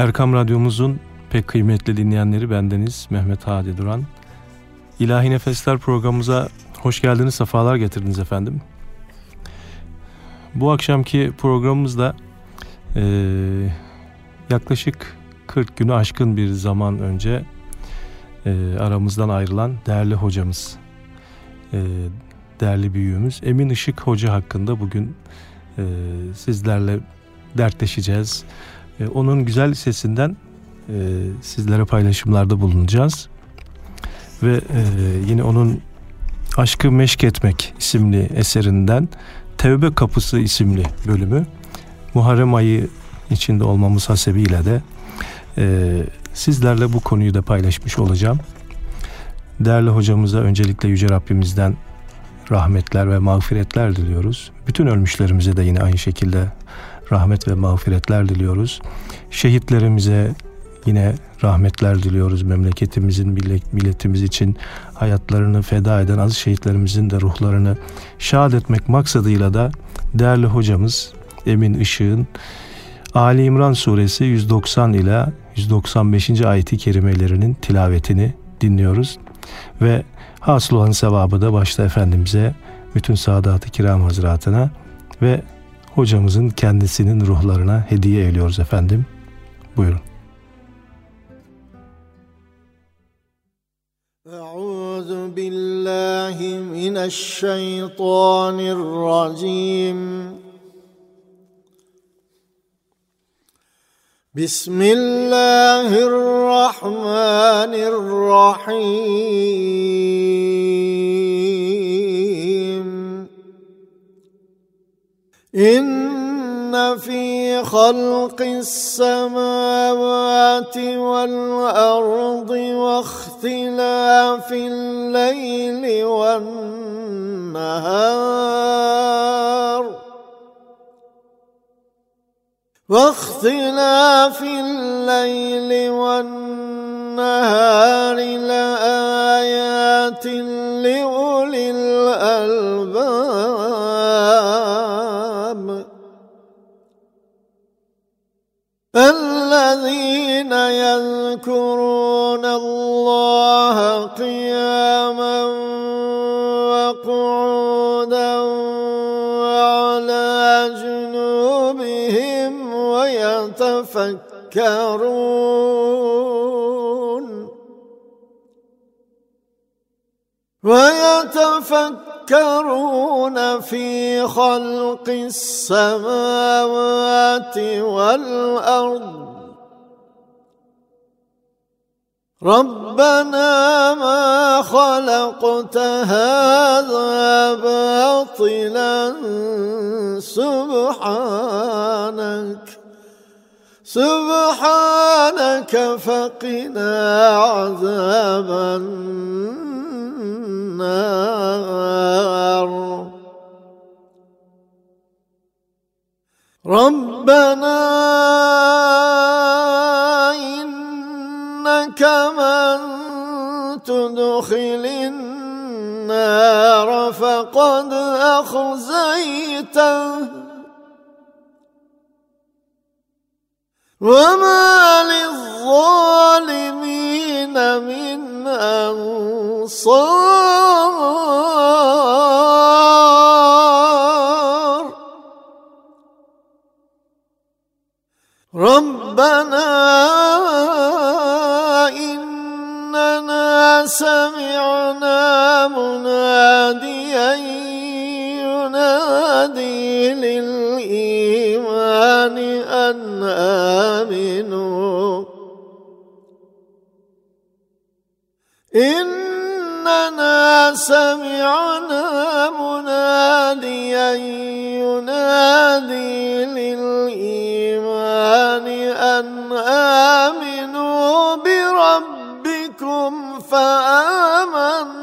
Erkam Radyomuzun pek kıymetli dinleyenleri bendeniz Mehmet Hadi Duran. İlahi Nefesler programımıza hoş geldiniz, sefalar getirdiniz efendim. Bu akşamki programımızda e, yaklaşık 40 günü aşkın bir zaman önce e, aramızdan ayrılan değerli hocamız, e, değerli büyüğümüz Emin Işık Hoca hakkında bugün e, sizlerle dertleşeceğiz. E, onun güzel sesinden e, sizlere paylaşımlarda bulunacağız. Ve e, yine onun Aşkı Meşk Etmek isimli eserinden Tevbe Kapısı isimli bölümü Muharrem ayı içinde olmamız hasebiyle de e, sizlerle bu konuyu da paylaşmış olacağım. Değerli hocamıza öncelikle Yüce Rabbimizden rahmetler ve mağfiretler diliyoruz. Bütün ölmüşlerimize de yine aynı şekilde rahmet ve mağfiretler diliyoruz. Şehitlerimize yine rahmetler diliyoruz. Memleketimizin, milletimiz için hayatlarını feda eden aziz şehitlerimizin de ruhlarını şad etmek maksadıyla da değerli hocamız Emin Işık'ın Ali İmran suresi 190 ile 195. ayeti kerimelerinin tilavetini dinliyoruz. Ve hasıl olan sevabı da başta Efendimiz'e, bütün Sadat-ı Kiram Hazretine ve hocamızın kendisinin ruhlarına hediye ediyoruz efendim. Buyurun. أعوذ بالله من الشيطان الرجيم بسم الله الرحمن الرحيم إن في خلق السماوات والأرض واختلاف الليل والنهار. واختلاف الليل والنهار لآيات لأولي الألباب. الذين يذكرون الله قياما وقعودا وعلى جنوبهم ويتفكرون. ويتفكرون في خلق السماوات والأرض. ربنا ما خلقت هذا باطلا سبحانك سبحانك فقنا عذاب النار. ربنا إنك من تدخل النار فقد أخزيته. وما للظالمين من أنصار. ربنا إننا سمعنا مناديا ينادي للإيمان أن آمنوا. إننا سمعنا مناديا ينادي للإيمان أن آمنوا بربكم فآمنا.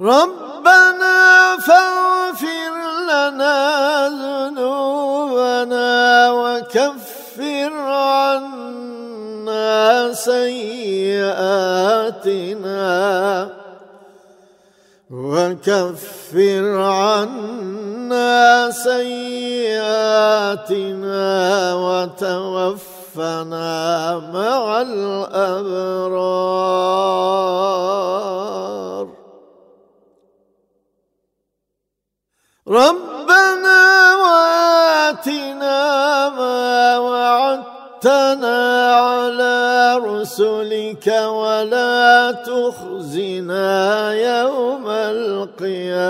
ربنا فاغفر لنا ذنوبنا وكفر عنا سيئاتنا وكفر عنا سيئاتنا وتوفنا مع الأبرار. ربنا وآتنا ما وعدتنا على رسلك ولا تخزنا يوم القيامة.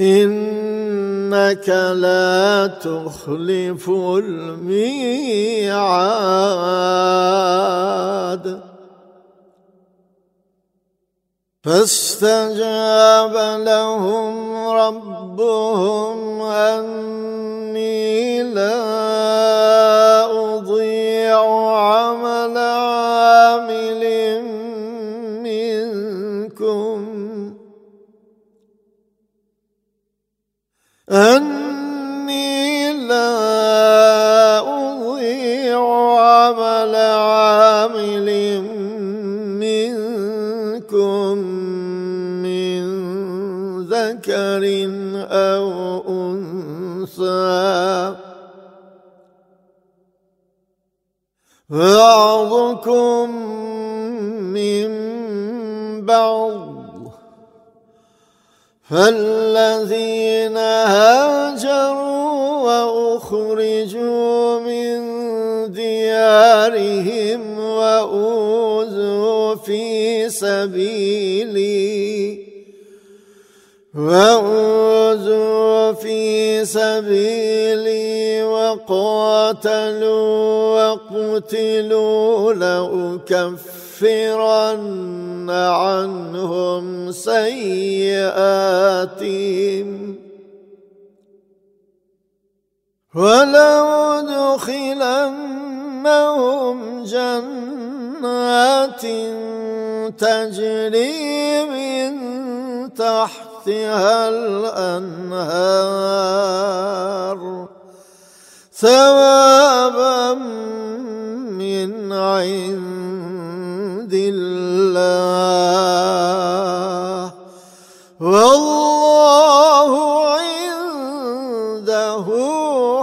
إنك لا تخلف الميعاد. فاستجاب لهم ربهم أني لا أضيع عمل عامل منكم. أني بعضكم من بعض فالذين هاجروا وأخرجوا من ديارهم وأوذوا في سبيلي وأوذوا في سبيلي وقاتلوا وقتلوا لأكفرن عنهم سيئاتهم. ولأدخلنهم جنات تجري من تحتها الأنهار ثوابا من عند الله. والله عنده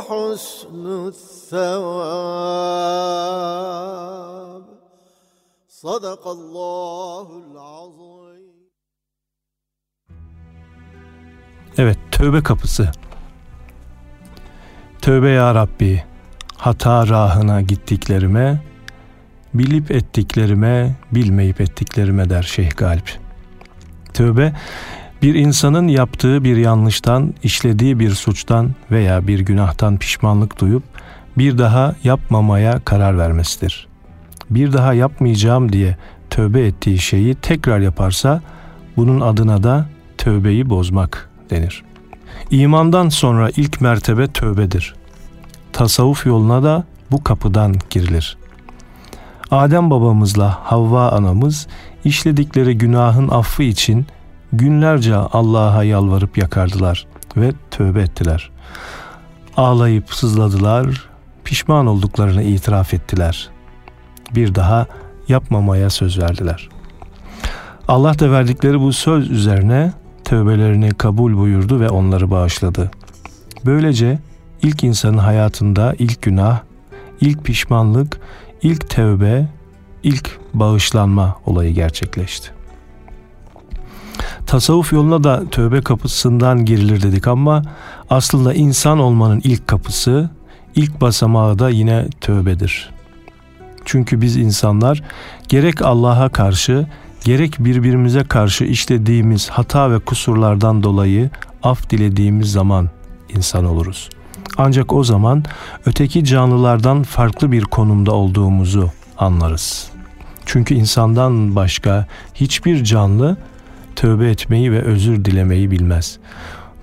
حسن الثواب. صدق الله Evet, tövbe kapısı. Tövbe ya Rabbi, hata rahına gittiklerime, bilip ettiklerime, bilmeyip ettiklerime der Şeyh Galip. Tövbe, bir insanın yaptığı bir yanlıştan, işlediği bir suçtan veya bir günahtan pişmanlık duyup bir daha yapmamaya karar vermesidir. Bir daha yapmayacağım diye tövbe ettiği şeyi tekrar yaparsa bunun adına da tövbeyi bozmak denir. İmandan sonra ilk mertebe tövbedir. Tasavvuf yoluna da bu kapıdan girilir. Adem babamızla Havva anamız işledikleri günahın affı için günlerce Allah'a yalvarıp yakardılar ve tövbe ettiler. Ağlayıp sızladılar, pişman olduklarını itiraf ettiler. Bir daha yapmamaya söz verdiler. Allah da verdikleri bu söz üzerine tövbelerini kabul buyurdu ve onları bağışladı. Böylece ilk insanın hayatında ilk günah, ilk pişmanlık, ilk tövbe, ilk bağışlanma olayı gerçekleşti. Tasavvuf yoluna da tövbe kapısından girilir dedik ama aslında insan olmanın ilk kapısı, ilk basamağı da yine tövbedir. Çünkü biz insanlar gerek Allah'a karşı gerek birbirimize karşı işlediğimiz hata ve kusurlardan dolayı af dilediğimiz zaman insan oluruz. Ancak o zaman öteki canlılardan farklı bir konumda olduğumuzu anlarız. Çünkü insandan başka hiçbir canlı tövbe etmeyi ve özür dilemeyi bilmez.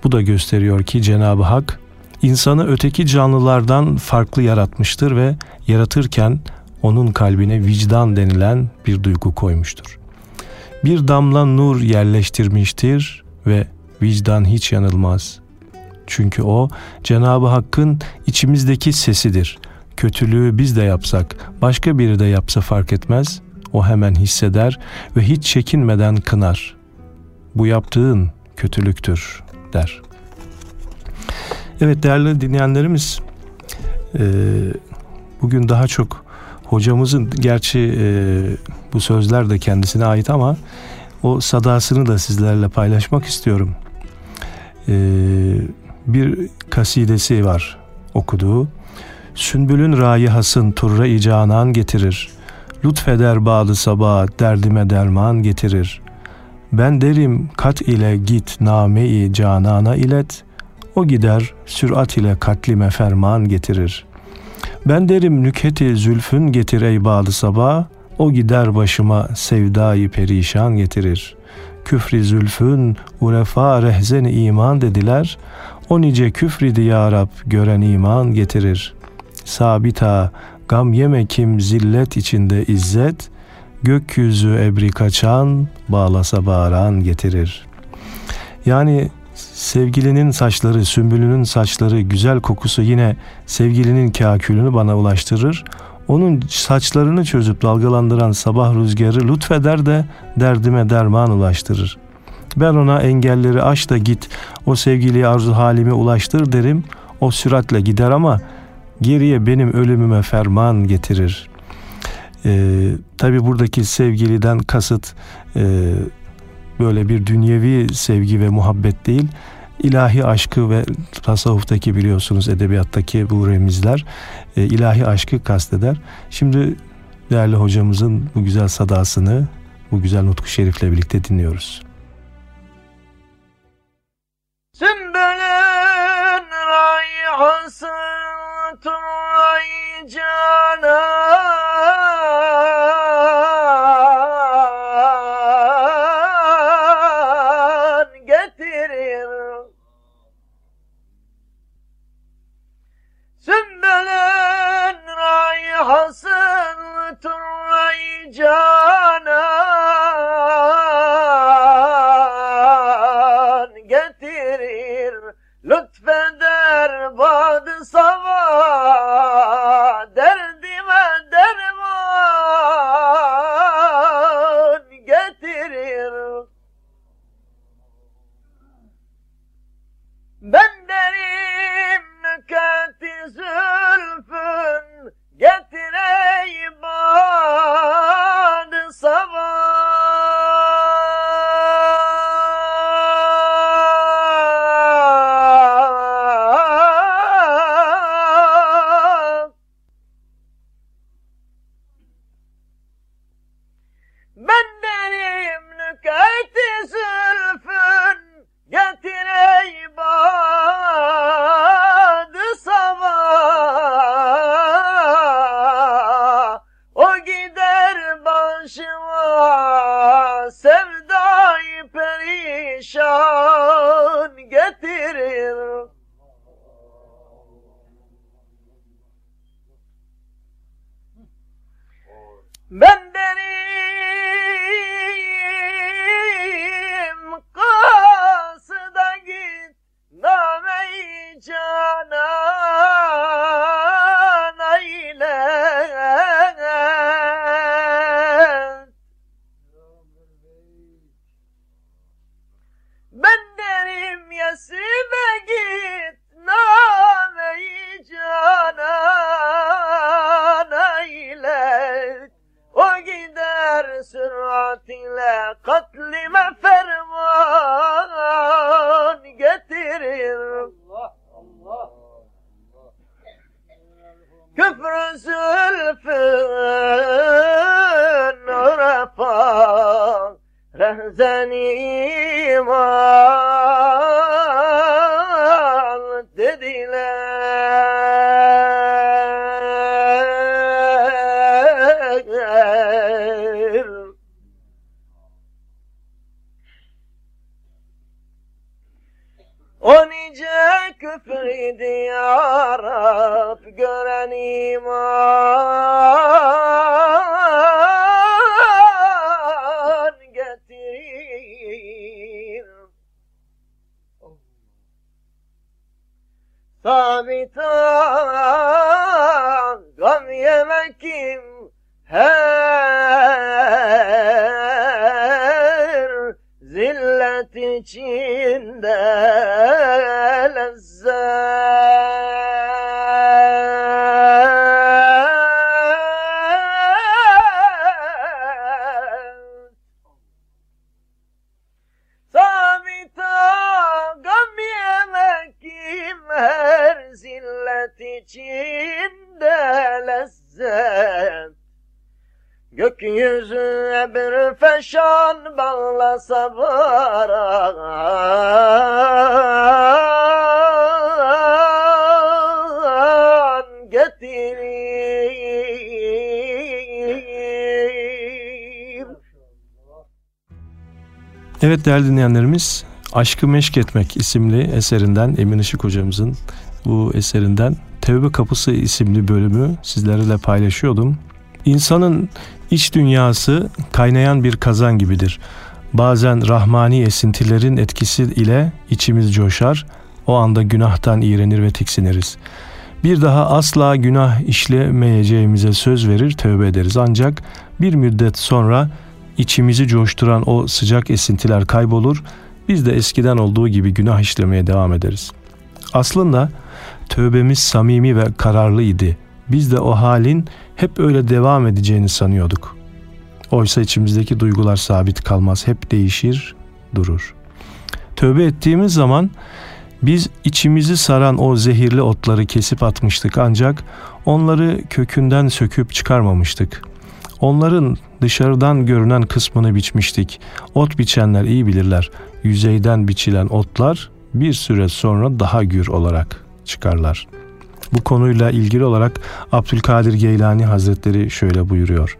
Bu da gösteriyor ki Cenab-ı Hak insanı öteki canlılardan farklı yaratmıştır ve yaratırken onun kalbine vicdan denilen bir duygu koymuştur. Bir damla nur yerleştirmiştir ve vicdan hiç yanılmaz. Çünkü o Cenab-ı Hakk'ın içimizdeki sesidir. Kötülüğü biz de yapsak, başka biri de yapsa fark etmez. O hemen hisseder ve hiç çekinmeden kınar. Bu yaptığın kötülüktür der. Evet değerli dinleyenlerimiz bugün daha çok hocamızın gerçi e, bu sözler de kendisine ait ama o sadasını da sizlerle paylaşmak istiyorum. E, bir kasidesi var okuduğu. Sünbülün rayihasın turra-i canan getirir. Lütfeder bağlı sabah derdime derman getirir. Ben derim kat ile git name-i canana ilet. O gider sürat ile katlime ferman getirir. Ben derim nüketi zülfün getir ey bağlı sabah. O gider başıma sevdayı perişan getirir. Küfri zülfün urefa rehzen iman dediler. O nice küfridi ya Rab gören iman getirir. Sabita gam yeme kim zillet içinde izzet, gökyüzü ebri kaçan bağlasa bağıran getirir. Yani sevgilinin saçları, sümbülünün saçları, güzel kokusu yine sevgilinin kakülünü bana ulaştırır. Onun saçlarını çözüp dalgalandıran sabah rüzgarı lütfeder de derdime derman ulaştırır. Ben ona engelleri aş da git, o sevgiliye arzu halimi ulaştır derim. O süratle gider ama geriye benim ölümüme ferman getirir. Ee, Tabi buradaki sevgiliden kasıt e, böyle bir dünyevi sevgi ve muhabbet değil. İlahi aşkı ve tasavvuftaki biliyorsunuz edebiyattaki bu remizler e, ilahi aşkı kasteder. Şimdi değerli hocamızın bu güzel sadasını bu güzel nutku şerifle birlikte dinliyoruz. Her zilletin içinde bağlasa baran getirir. Evet değerli dinleyenlerimiz Aşkı Meşk Etmek isimli eserinden Emin Işık hocamızın bu eserinden Tevbe Kapısı isimli bölümü sizlerle paylaşıyordum. İnsanın iç dünyası kaynayan bir kazan gibidir. Bazen rahmani esintilerin etkisi ile içimiz coşar, o anda günahtan iğrenir ve tiksiniriz. Bir daha asla günah işlemeyeceğimize söz verir, tövbe ederiz. Ancak bir müddet sonra içimizi coşturan o sıcak esintiler kaybolur, biz de eskiden olduğu gibi günah işlemeye devam ederiz. Aslında tövbemiz samimi ve kararlıydı. Biz de o halin hep öyle devam edeceğini sanıyorduk. Oysa içimizdeki duygular sabit kalmaz, hep değişir, durur. Tövbe ettiğimiz zaman biz içimizi saran o zehirli otları kesip atmıştık ancak onları kökünden söküp çıkarmamıştık. Onların dışarıdan görünen kısmını biçmiştik. Ot biçenler iyi bilirler. Yüzeyden biçilen otlar bir süre sonra daha gür olarak çıkarlar. Bu konuyla ilgili olarak Abdülkadir Geylani Hazretleri şöyle buyuruyor.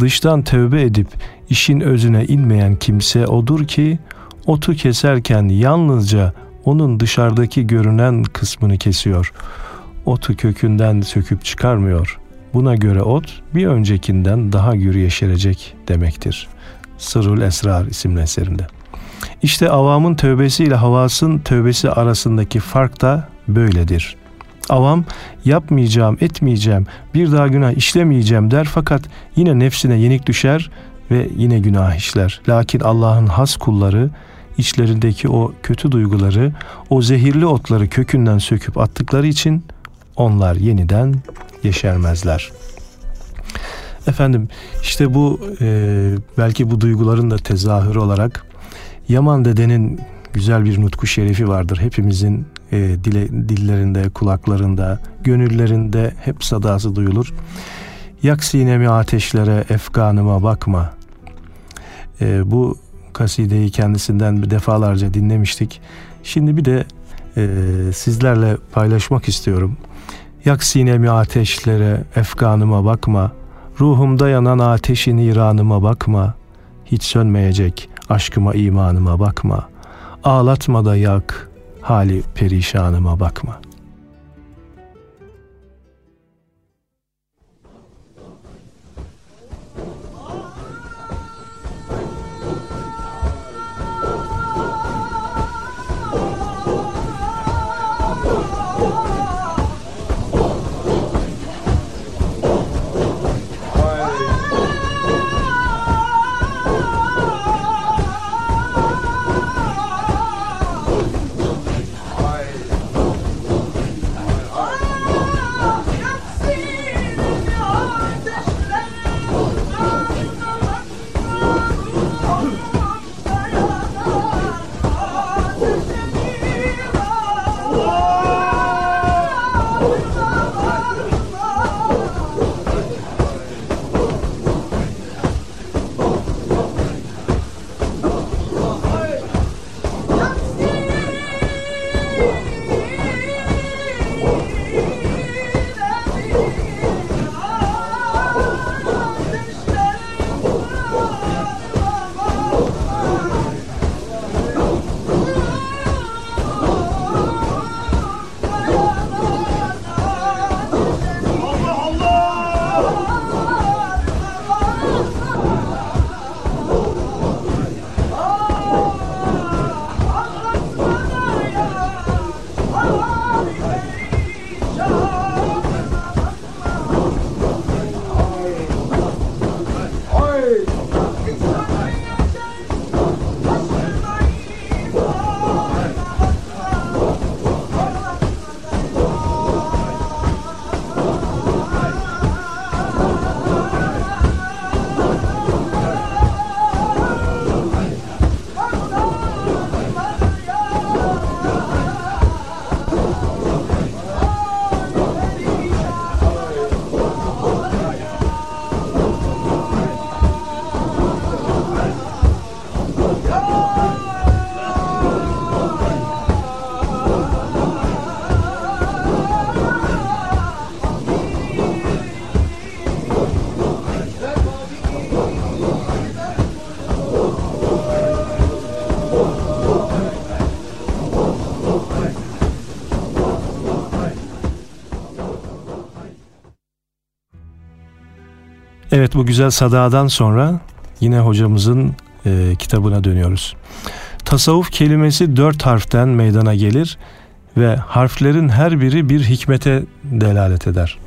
Dıştan tövbe edip işin özüne inmeyen kimse odur ki otu keserken yalnızca onun dışarıdaki görünen kısmını kesiyor. Otu kökünden söküp çıkarmıyor. Buna göre ot bir öncekinden daha gür yeşerecek demektir. Sırrul Esrar isimli eserinde. İşte avamın tövbesi ile havasın tövbesi arasındaki fark da böyledir. Avam yapmayacağım, etmeyeceğim, bir daha günah işlemeyeceğim der fakat yine nefsine yenik düşer ve yine günah işler. Lakin Allah'ın has kulları içlerindeki o kötü duyguları, o zehirli otları kökünden söküp attıkları için onlar yeniden yeşermezler. Efendim işte bu e, belki bu duyguların da tezahürü olarak Yaman dedenin güzel bir nutku şerifi vardır. Hepimizin e, dile, dillerinde, kulaklarında, gönüllerinde hep sadası duyulur. Yak sinemi ateşlere, efkanıma bakma. E, bu kasideyi kendisinden bir defalarca dinlemiştik. Şimdi bir de e, sizlerle paylaşmak istiyorum. Yak sinemi ateşlere, efkanıma bakma. Ruhumda yanan ateşin iranıma bakma. Hiç sönmeyecek aşkıma imanıma bakma. Ağlatma da yak, hali perişanıma bakma. Evet bu güzel sadadan sonra yine hocamızın e, kitabına dönüyoruz. Tasavvuf kelimesi dört harften meydana gelir ve harflerin her biri bir hikmete delalet eder.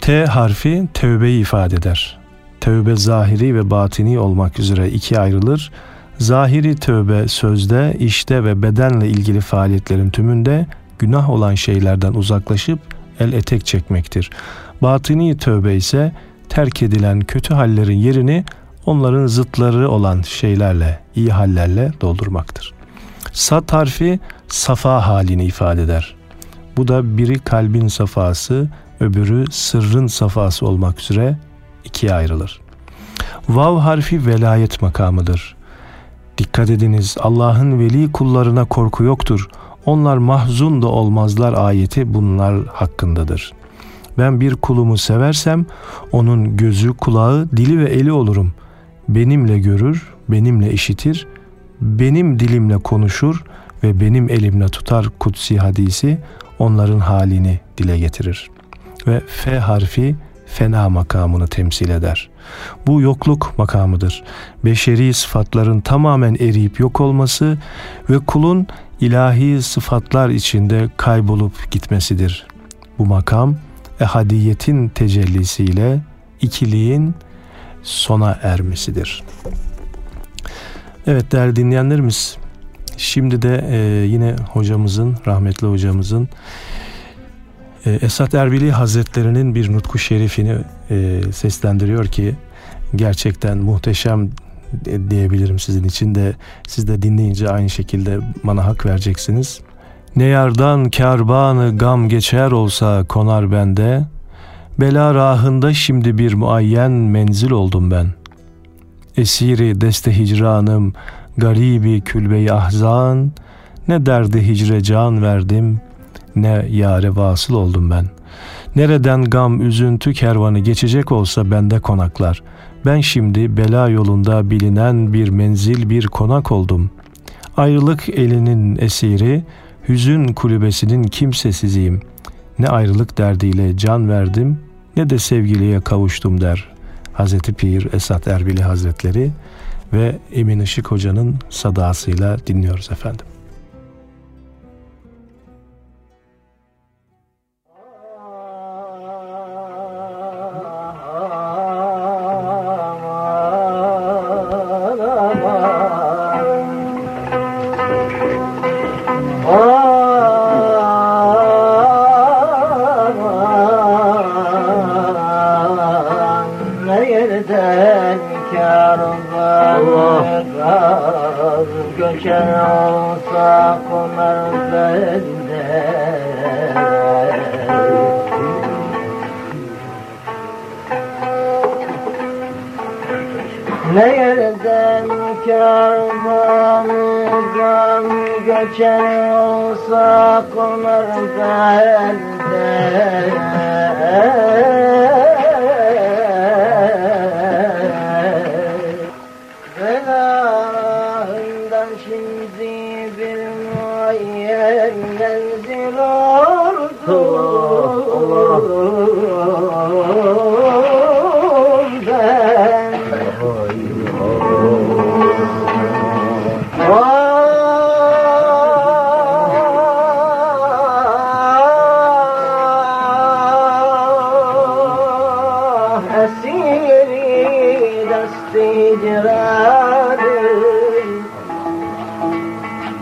T harfi tevbeyi ifade eder. Tevbe zahiri ve batini olmak üzere ikiye ayrılır. Zahiri tövbe sözde, işte ve bedenle ilgili faaliyetlerin tümünde günah olan şeylerden uzaklaşıp el etek çekmektir. Batini tövbe ise terk edilen kötü hallerin yerini onların zıtları olan şeylerle, iyi hallerle doldurmaktır. Sat harfi safa halini ifade eder. Bu da biri kalbin safası, öbürü sırrın safası olmak üzere ikiye ayrılır. Vav harfi velayet makamıdır. Dikkat ediniz Allah'ın veli kullarına korku yoktur. Onlar mahzun da olmazlar ayeti bunlar hakkındadır. Ben bir kulumu seversem onun gözü, kulağı, dili ve eli olurum. Benimle görür, benimle işitir, benim dilimle konuşur ve benim elimle tutar kutsi hadisi onların halini dile getirir. Ve F harfi fena makamını temsil eder. Bu yokluk makamıdır. Beşeri sıfatların tamamen eriyip yok olması ve kulun ilahi sıfatlar içinde kaybolup gitmesidir. Bu makam ehadiyetin tecellisiyle ikiliğin sona ermesidir. Evet değerli dinleyenlerimiz şimdi de e, yine hocamızın rahmetli hocamızın e, Esat Erbili Hazretlerinin bir nutku şerifini e, seslendiriyor ki gerçekten muhteşem diyebilirim sizin için de siz de dinleyince aynı şekilde bana hak vereceksiniz. Ne yardan kerbanı gam geçer olsa konar bende, bela rahında şimdi bir muayyen menzil oldum ben. Esiri deste hicranım, garibi külbe ahzan, ne derdi hicre can verdim, ne yare vasıl oldum ben. Nereden gam üzüntü kervanı geçecek olsa bende konaklar. Ben şimdi bela yolunda bilinen bir menzil bir konak oldum. Ayrılık elinin esiri, hüzün kulübesinin kimsesiziyim. Ne ayrılık derdiyle can verdim ne de sevgiliye kavuştum der. Hazreti Pir Esat Erbili Hazretleri ve Emin Işık Hoca'nın sadasıyla dinliyoruz efendim.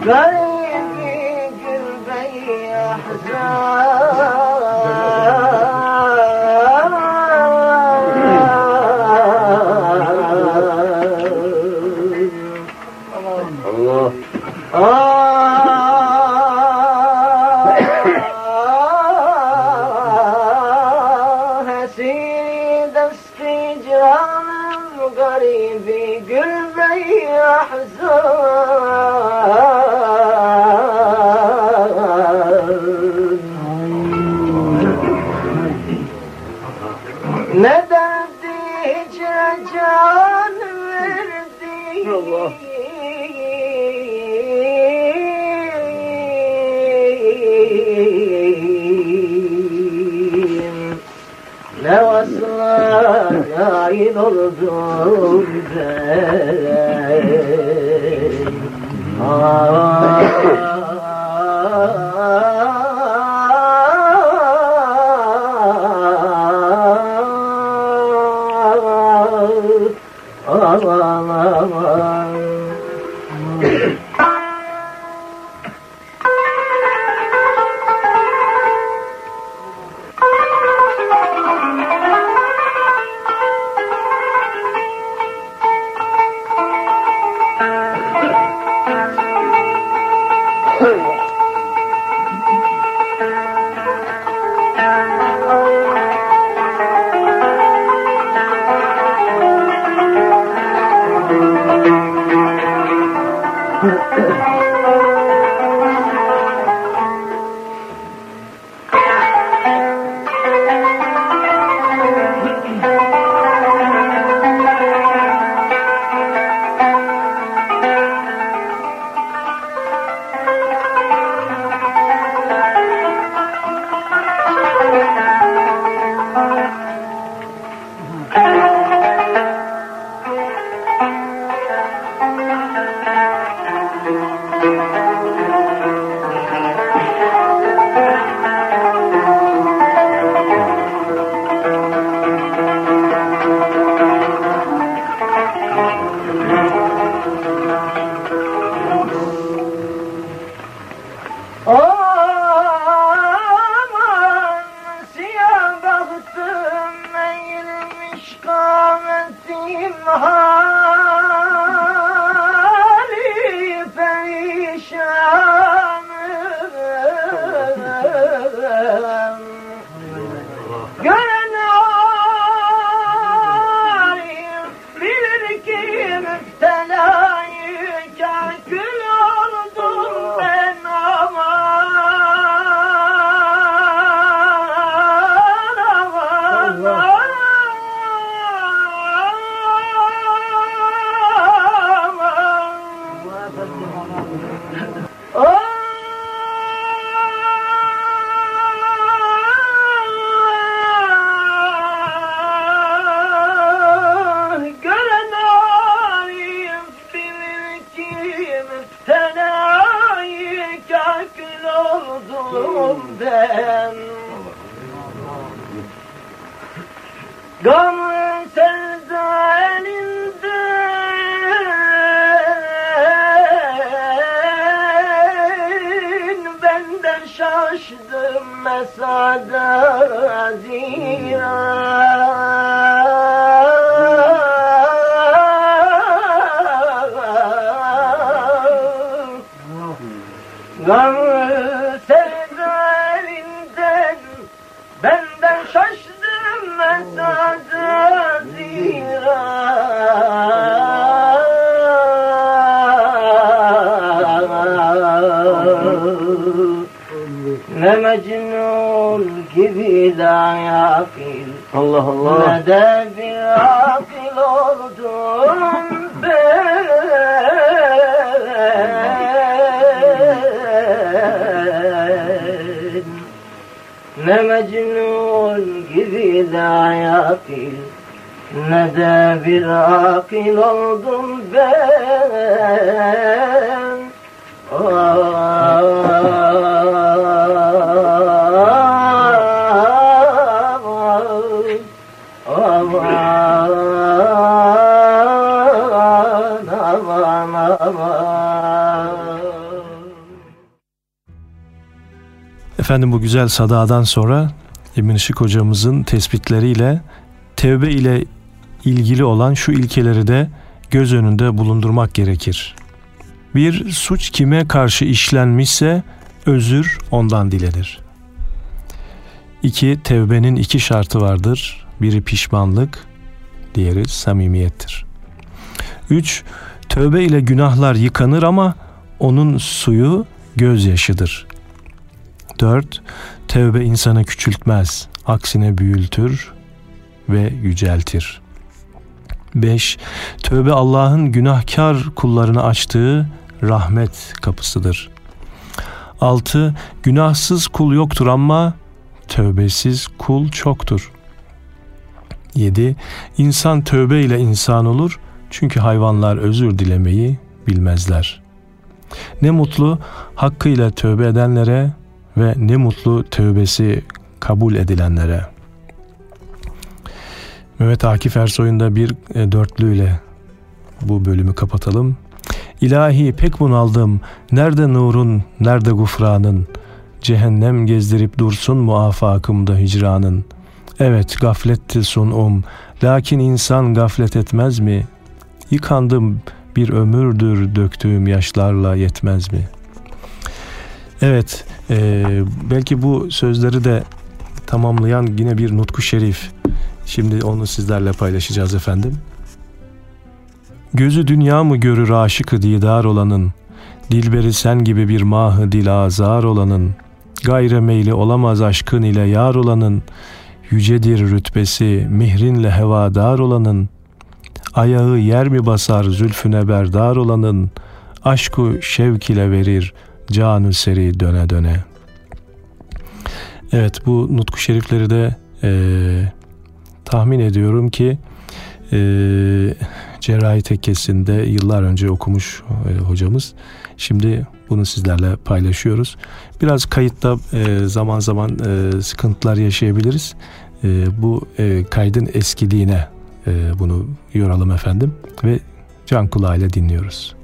जर oldum ben oh! Efendim bu güzel sadadan sonra Emin Işık hocamızın tespitleriyle tevbe ile ilgili olan şu ilkeleri de göz önünde bulundurmak gerekir. Bir suç kime karşı işlenmişse özür ondan dilenir. İki, tevbenin iki şartı vardır. Biri pişmanlık, diğeri samimiyettir. Üç, tövbe ile günahlar yıkanır ama onun suyu gözyaşıdır. 4. Tevbe insanı küçültmez, aksine büyültür ve yüceltir. 5. Tövbe Allah'ın günahkar kullarını açtığı rahmet kapısıdır. 6. Günahsız kul yoktur ama tövbesiz kul çoktur. 7. İnsan tövbe ile insan olur çünkü hayvanlar özür dilemeyi bilmezler. Ne mutlu hakkıyla tövbe edenlere ve ne mutlu tövbesi kabul edilenlere. Mehmet Akif Ersoy'un da bir e, dörtlüyle bu bölümü kapatalım. İlahi pek bunaldım. Nerede nurun, nerede gufranın? Cehennem gezdirip dursun muafakımda hicranın. Evet gafletti sunum. Lakin insan gaflet etmez mi? Yıkandım bir ömürdür döktüğüm yaşlarla yetmez mi? Evet, e, belki bu sözleri de tamamlayan yine bir nutku şerif. Şimdi onu sizlerle paylaşacağız efendim. Gözü dünya mı görür aşıkı didar olanın, Dilberi sen gibi bir mahı dil azar olanın, Gayre meyli olamaz aşkın ile yar olanın, Yücedir rütbesi mihrinle hevadar olanın, Ayağı yer mi basar zülfüne berdar olanın, Aşku şevk ile verir canı seri döne döne. Evet bu nutku şerifleri de e, tahmin ediyorum ki e, cerrahi tekkesinde yıllar önce okumuş e, hocamız. Şimdi bunu sizlerle paylaşıyoruz. Biraz kayıtta e, zaman zaman e, sıkıntılar yaşayabiliriz. E, bu e, kaydın eskiliğine e, bunu yoralım efendim ve can kulağıyla dinliyoruz.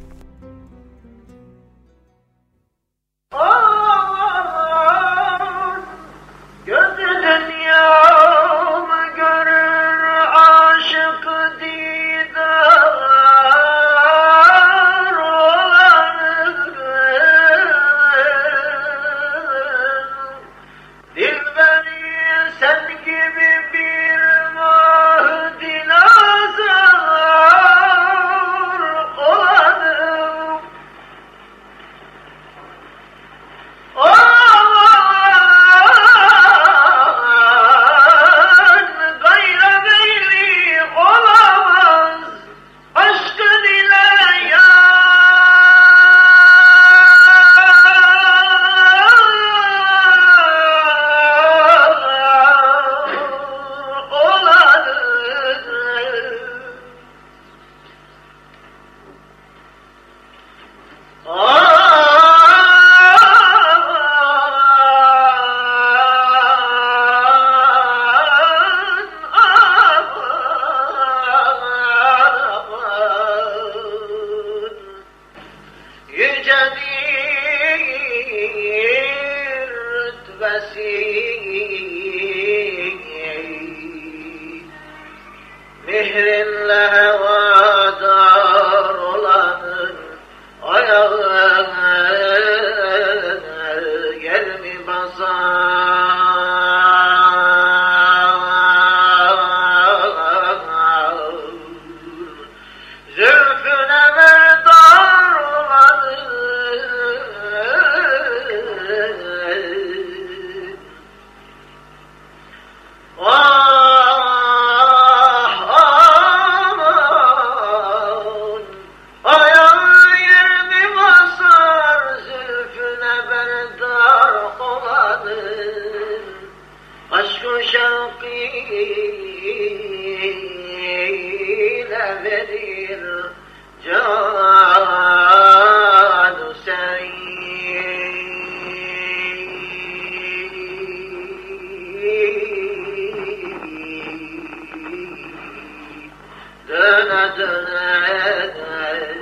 döne döne eder.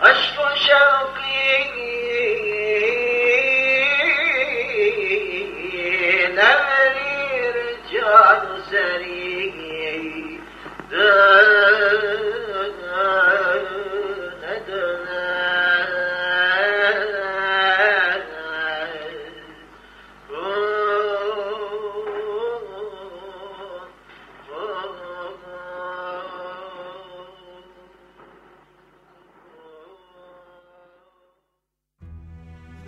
Aşkın şevk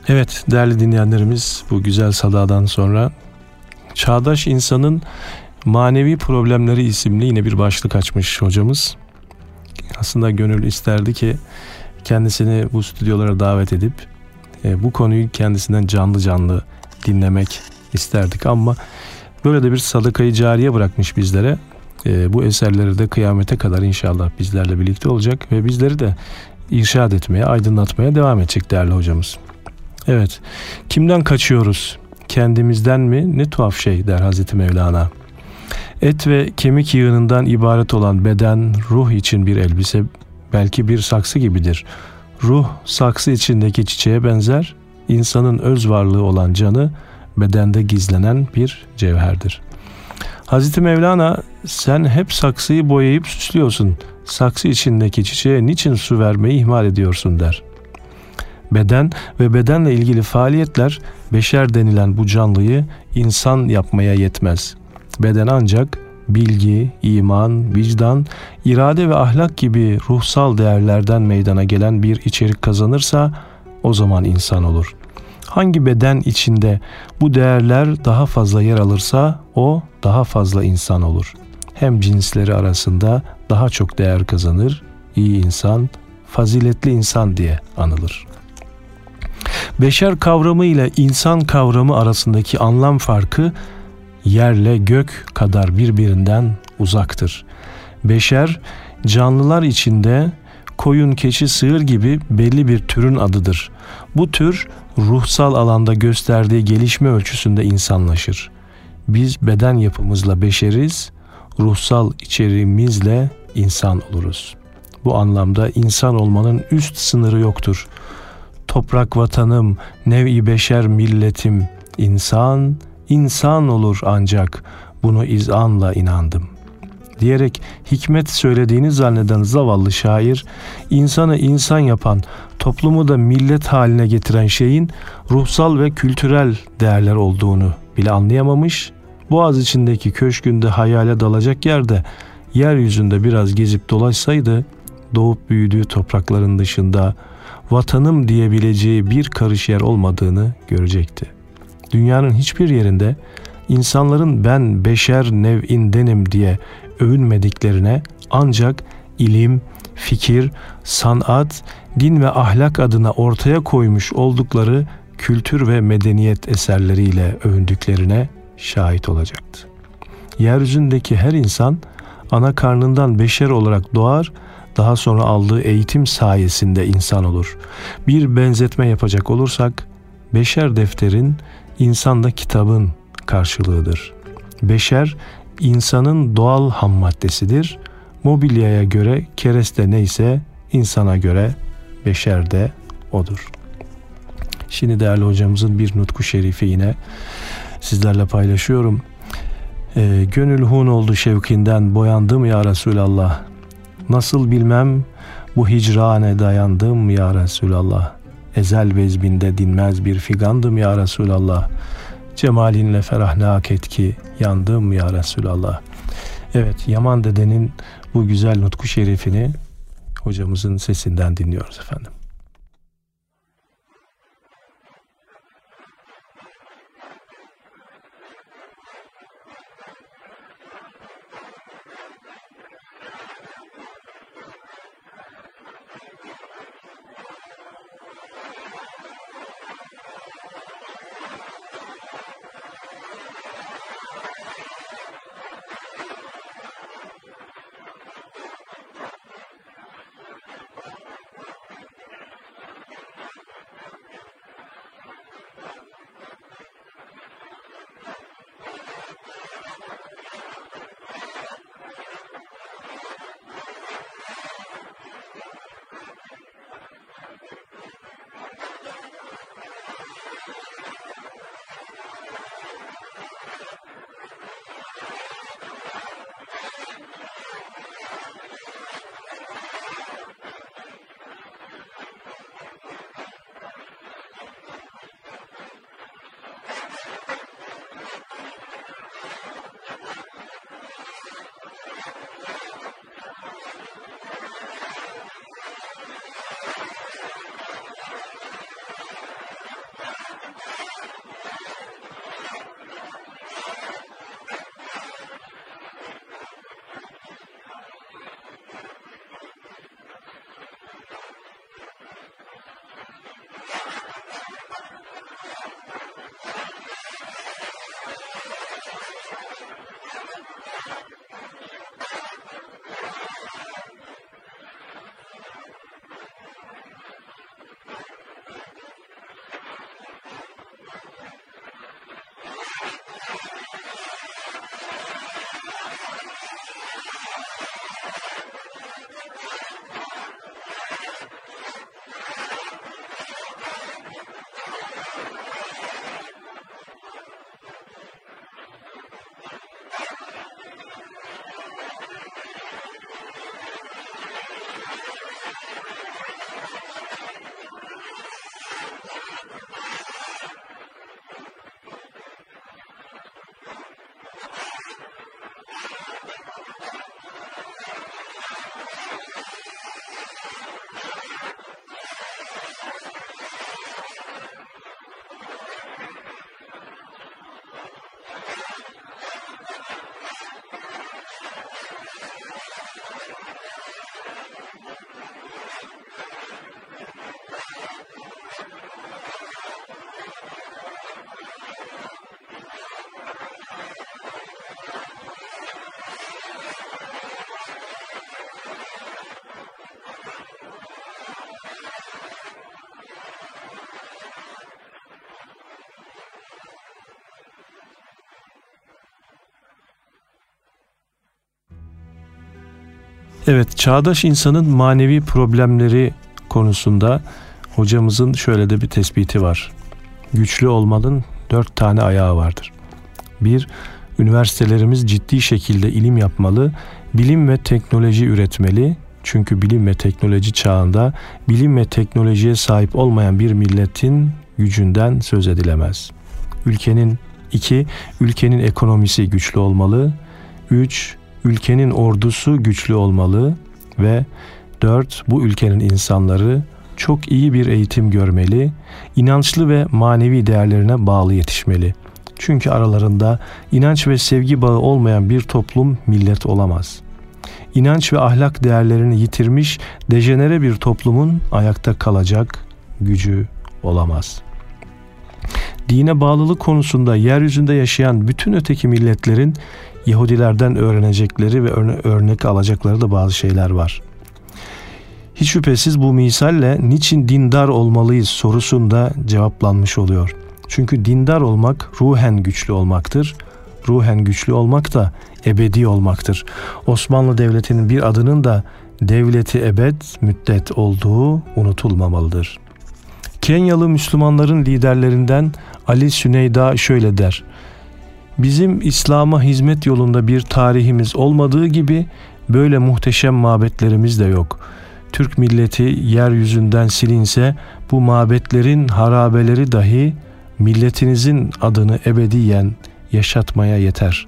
Evet değerli dinleyenlerimiz bu güzel sadadan sonra Çağdaş insanın manevi problemleri isimli yine bir başlık açmış hocamız. Aslında gönül isterdi ki kendisini bu stüdyolara davet edip e, bu konuyu kendisinden canlı canlı dinlemek isterdik ama böyle de bir sadakayı cariye bırakmış bizlere. e, bu eserleri de kıyamete kadar inşallah bizlerle birlikte olacak ve bizleri de irşad etmeye, aydınlatmaya devam edecek değerli hocamız. Evet, kimden kaçıyoruz? Kendimizden mi? Ne tuhaf şey der Hazreti Mevlana. Et ve kemik yığınından ibaret olan beden, ruh için bir elbise, belki bir saksı gibidir. Ruh saksı içindeki çiçeğe benzer, insanın öz varlığı olan canı bedende gizlenen bir cevherdir. Hazreti Mevlana sen hep saksıyı boyayıp süslüyorsun. Saksı içindeki çiçeğe niçin su vermeyi ihmal ediyorsun der. Beden ve bedenle ilgili faaliyetler beşer denilen bu canlıyı insan yapmaya yetmez. Beden ancak bilgi, iman, vicdan, irade ve ahlak gibi ruhsal değerlerden meydana gelen bir içerik kazanırsa o zaman insan olur. Hangi beden içinde bu değerler daha fazla yer alırsa o daha fazla insan olur. Hem cinsleri arasında daha çok değer kazanır, iyi insan, faziletli insan diye anılır. Beşer kavramı ile insan kavramı arasındaki anlam farkı yerle gök kadar birbirinden uzaktır. Beşer canlılar içinde koyun, keçi, sığır gibi belli bir türün adıdır. Bu tür ruhsal alanda gösterdiği gelişme ölçüsünde insanlaşır. Biz beden yapımızla beşeriz, ruhsal içeriğimizle insan oluruz. Bu anlamda insan olmanın üst sınırı yoktur. Toprak vatanım, nevi beşer milletim, insan, insan olur ancak bunu izanla inandım. Diyerek hikmet söylediğini zanneden zavallı şair, insanı insan yapan, toplumu da millet haline getiren şeyin ruhsal ve kültürel değerler olduğunu bile anlayamamış, Boğaz içindeki köşkünde hayale dalacak yerde yeryüzünde biraz gezip dolaşsaydı doğup büyüdüğü toprakların dışında vatanım diyebileceği bir karış yer olmadığını görecekti. Dünyanın hiçbir yerinde insanların ben beşer nev'indenim diye övünmediklerine ancak ilim, fikir, sanat, din ve ahlak adına ortaya koymuş oldukları kültür ve medeniyet eserleriyle övündüklerine şahit olacaktı. Yeryüzündeki her insan ana karnından beşer olarak doğar, daha sonra aldığı eğitim sayesinde insan olur. Bir benzetme yapacak olursak, beşer defterin, insanda kitabın karşılığıdır. Beşer, insanın doğal ham maddesidir. Mobilyaya göre kereste neyse, insana göre beşer de odur. Şimdi değerli hocamızın bir nutku şerifi yine sizlerle paylaşıyorum. E, gönül hun oldu şevkinden boyandım ya Resulallah. Nasıl bilmem bu hicrane dayandım ya Resulallah. Ezel vezbinde dinmez bir figandım ya Resulallah. Cemalinle ferahnak et ki yandım ya Resulallah. Evet Yaman dedenin bu güzel nutku şerifini hocamızın sesinden dinliyoruz efendim. Evet, çağdaş insanın manevi problemleri konusunda hocamızın şöyle de bir tespiti var. Güçlü olmanın dört tane ayağı vardır. Bir, üniversitelerimiz ciddi şekilde ilim yapmalı, bilim ve teknoloji üretmeli. Çünkü bilim ve teknoloji çağında bilim ve teknolojiye sahip olmayan bir milletin gücünden söz edilemez. Ülkenin iki, ülkenin ekonomisi güçlü olmalı. Üç, ülkenin ordusu güçlü olmalı ve dört, bu ülkenin insanları çok iyi bir eğitim görmeli, inançlı ve manevi değerlerine bağlı yetişmeli. Çünkü aralarında inanç ve sevgi bağı olmayan bir toplum millet olamaz. İnanç ve ahlak değerlerini yitirmiş dejenere bir toplumun ayakta kalacak gücü olamaz. Dine bağlılık konusunda yeryüzünde yaşayan bütün öteki milletlerin Yahudilerden öğrenecekleri ve örnek alacakları da bazı şeyler var. Hiç şüphesiz bu misalle niçin dindar olmalıyız sorusunda cevaplanmış oluyor. Çünkü dindar olmak ruhen güçlü olmaktır. Ruhen güçlü olmak da ebedi olmaktır. Osmanlı Devleti'nin bir adının da devleti ebed müddet olduğu unutulmamalıdır. Kenyalı Müslümanların liderlerinden Ali Süneyda şöyle der. Bizim İslam'a hizmet yolunda bir tarihimiz olmadığı gibi böyle muhteşem mabetlerimiz de yok. Türk milleti yeryüzünden silinse bu mabetlerin harabeleri dahi milletinizin adını ebediyen yaşatmaya yeter.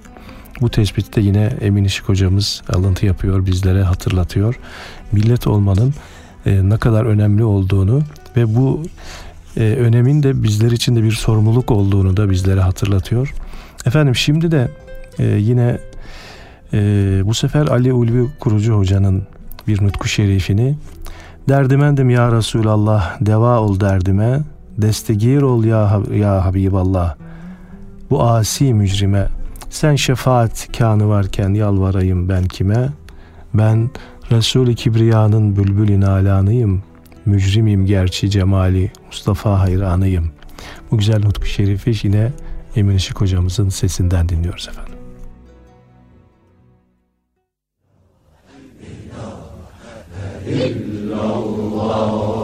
Bu tespitte yine Emin Işık hocamız alıntı yapıyor, bizlere hatırlatıyor. Millet olmanın e, ne kadar önemli olduğunu ve bu e, önemin de bizler için de bir sorumluluk olduğunu da bizlere hatırlatıyor. Efendim şimdi de e, yine e, bu sefer Ali Ulvi Kurucu Hoca'nın bir nutku şerifini Derdimendim ya Resulallah deva ol derdime destegir ol ya, ya Habiballah bu asi mücrime sen şefaat kanı varken yalvarayım ben kime? Ben Resul-i Kibriya'nın bülbül inalanıyım mücrimim gerçi cemali Mustafa hayranıyım. Bu güzel nutku şerifi yine Emin Işık hocamızın sesinden dinliyoruz efendim. Cemalin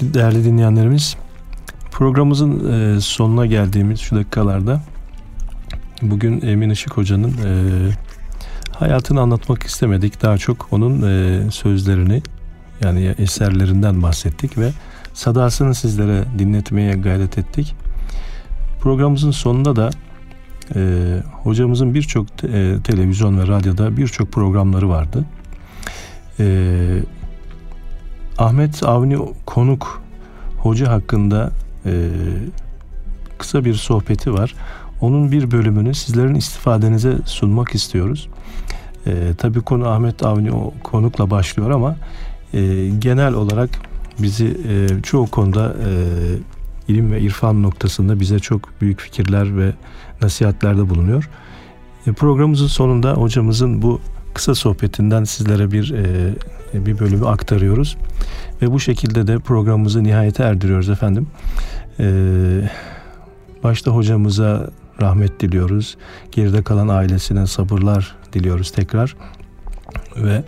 değerli dinleyenlerimiz programımızın e, sonuna geldiğimiz şu dakikalarda bugün Emin Işık Hoca'nın e, hayatını anlatmak istemedik. Daha çok onun e, sözlerini yani eserlerinden bahsettik ve sadasını sizlere dinletmeye gayret ettik. Programımızın sonunda da hocamızın birçok te, televizyon ve radyoda birçok programları vardı. E, Ahmet Avni Konuk hoca hakkında e, kısa bir sohbeti var. Onun bir bölümünü sizlerin istifadenize sunmak istiyoruz. E, tabii konu Ahmet Avni Konuk'la başlıyor ama e, genel olarak bizi e, çoğu konuda e, ilim ve irfan noktasında bize çok büyük fikirler ve nasihatlerde bulunuyor. E, programımızın sonunda hocamızın bu kısa sohbetinden sizlere bir e, bir bölümü aktarıyoruz ve bu şekilde de programımızı nihayete erdiriyoruz efendim. E, başta hocamıza rahmet diliyoruz. Geride kalan ailesine sabırlar diliyoruz tekrar ve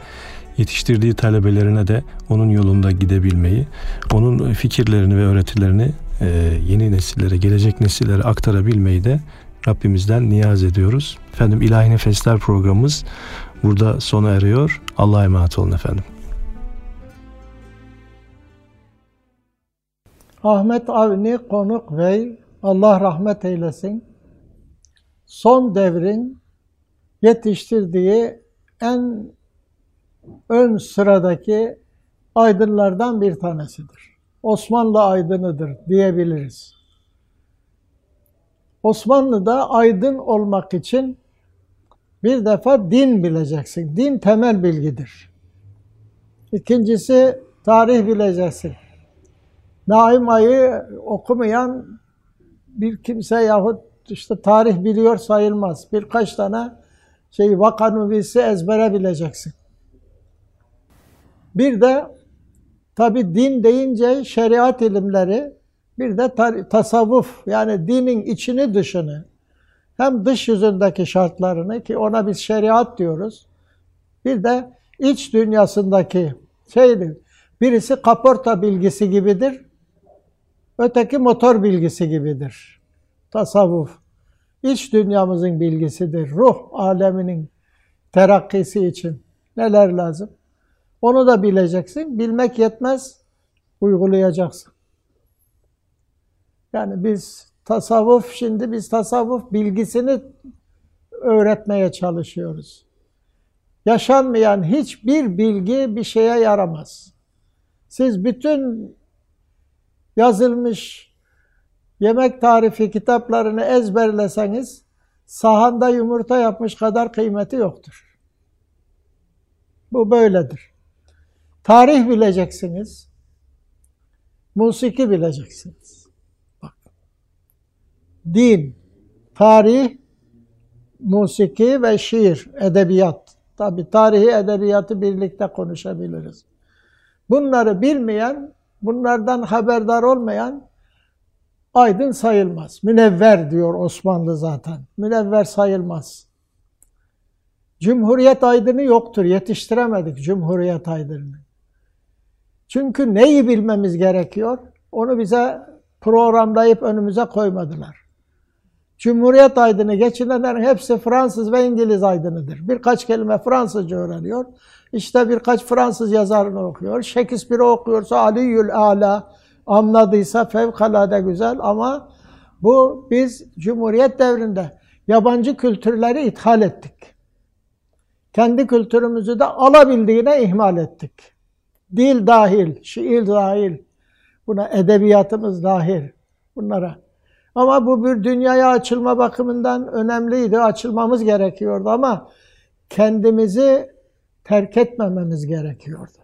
yetiştirdiği talebelerine de onun yolunda gidebilmeyi, onun fikirlerini ve öğretilerini e, yeni nesillere, gelecek nesillere aktarabilmeyi de Rabbimizden niyaz ediyoruz. Efendim İlahi Nefesler programımız burada sona eriyor. Allah'a emanet olun efendim. Ahmet Avni Konuk Bey, Allah rahmet eylesin, son devrin yetiştirdiği en ön sıradaki aydınlardan bir tanesidir. Osmanlı aydınıdır diyebiliriz. Osmanlı'da aydın olmak için bir defa din bileceksin. Din temel bilgidir. İkincisi tarih bileceksin. Naim Ay'ı okumayan bir kimse yahut işte tarih biliyor sayılmaz. Birkaç tane şey vakanuvisi ezbere bileceksin. Bir de tabi din deyince şeriat ilimleri bir de tasavvuf yani dinin içini dışını hem dış yüzündeki şartlarını ki ona biz şeriat diyoruz. Bir de iç dünyasındaki şeydir. Birisi kaporta bilgisi gibidir. Öteki motor bilgisi gibidir. Tasavvuf. İç dünyamızın bilgisidir. Ruh aleminin terakkisi için neler lazım? Onu da bileceksin. Bilmek yetmez, uygulayacaksın. Yani biz tasavvuf, şimdi biz tasavvuf bilgisini öğretmeye çalışıyoruz. Yaşanmayan hiçbir bilgi bir şeye yaramaz. Siz bütün yazılmış yemek tarifi kitaplarını ezberleseniz sahanda yumurta yapmış kadar kıymeti yoktur. Bu böyledir. Tarih bileceksiniz. Musiki bileceksiniz. Din, tarih, musiki ve şiir, edebiyat. Tabi tarihi edebiyatı birlikte konuşabiliriz. Bunları bilmeyen, bunlardan haberdar olmayan aydın sayılmaz. Münevver diyor Osmanlı zaten. Münevver sayılmaz. Cumhuriyet aydını yoktur. Yetiştiremedik Cumhuriyet aydını. Çünkü neyi bilmemiz gerekiyor? Onu bize programlayıp önümüze koymadılar. Cumhuriyet aydını geçinenlerin hepsi Fransız ve İngiliz aydınıdır. Birkaç kelime Fransızca öğreniyor. İşte birkaç Fransız yazarını okuyor. Shakespeare okuyorsa Aliyül Ala anladıysa fevkalade güzel ama bu biz Cumhuriyet devrinde yabancı kültürleri ithal ettik. Kendi kültürümüzü de alabildiğine ihmal ettik. Dil dahil, şiir dahil, buna edebiyatımız dahil bunlara. Ama bu bir dünyaya açılma bakımından önemliydi, açılmamız gerekiyordu ama kendimizi terk etmememiz gerekiyordu.